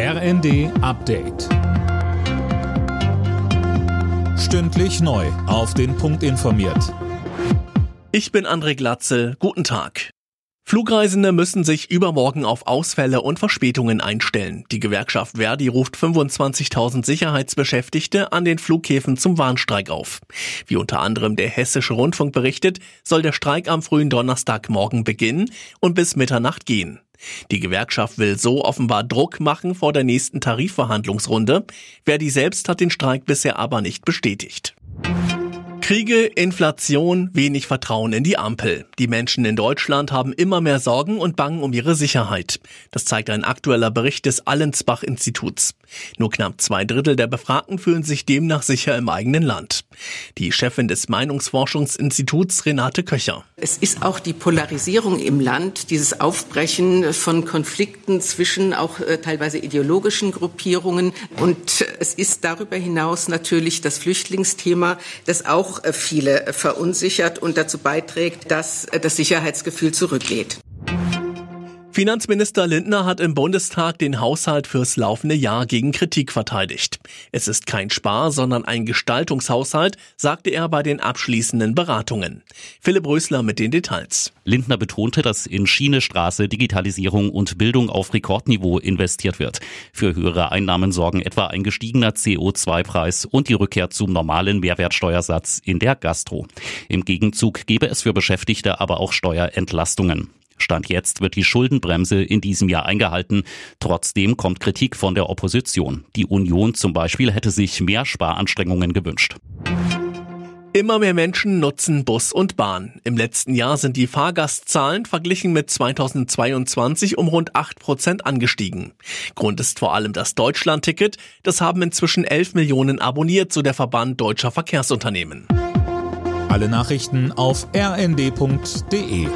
RND Update. Stündlich neu. Auf den Punkt informiert. Ich bin André Glatzel. Guten Tag. Flugreisende müssen sich übermorgen auf Ausfälle und Verspätungen einstellen. Die Gewerkschaft Verdi ruft 25.000 Sicherheitsbeschäftigte an den Flughäfen zum Warnstreik auf. Wie unter anderem der Hessische Rundfunk berichtet, soll der Streik am frühen Donnerstagmorgen beginnen und bis Mitternacht gehen. Die Gewerkschaft will so offenbar Druck machen vor der nächsten Tarifverhandlungsrunde. Verdi selbst hat den Streik bisher aber nicht bestätigt. Kriege, Inflation, wenig Vertrauen in die Ampel. Die Menschen in Deutschland haben immer mehr Sorgen und bangen um ihre Sicherheit. Das zeigt ein aktueller Bericht des Allensbach-Instituts. Nur knapp zwei Drittel der Befragten fühlen sich demnach sicher im eigenen Land. Die Chefin des Meinungsforschungsinstituts Renate Köcher. Es ist auch die Polarisierung im Land, dieses Aufbrechen von Konflikten zwischen auch äh, teilweise ideologischen Gruppierungen. Und es ist darüber hinaus natürlich das Flüchtlingsthema, das auch äh, viele äh, verunsichert und dazu beiträgt, dass äh, das Sicherheitsgefühl zurückgeht. Finanzminister Lindner hat im Bundestag den Haushalt fürs laufende Jahr gegen Kritik verteidigt. Es ist kein Spar, sondern ein Gestaltungshaushalt, sagte er bei den abschließenden Beratungen. Philipp Rösler mit den Details. Lindner betonte, dass in Schiene, Straße, Digitalisierung und Bildung auf Rekordniveau investiert wird. Für höhere Einnahmen sorgen etwa ein gestiegener CO2-Preis und die Rückkehr zum normalen Mehrwertsteuersatz in der Gastro. Im Gegenzug gebe es für Beschäftigte aber auch Steuerentlastungen. Stand jetzt wird die Schuldenbremse in diesem Jahr eingehalten. Trotzdem kommt Kritik von der Opposition. Die Union zum Beispiel hätte sich mehr Sparanstrengungen gewünscht. Immer mehr Menschen nutzen Bus und Bahn. Im letzten Jahr sind die Fahrgastzahlen verglichen mit 2022 um rund 8 Prozent angestiegen. Grund ist vor allem das Deutschlandticket. Das haben inzwischen 11 Millionen abonniert, so der Verband deutscher Verkehrsunternehmen. Alle Nachrichten auf rnd.de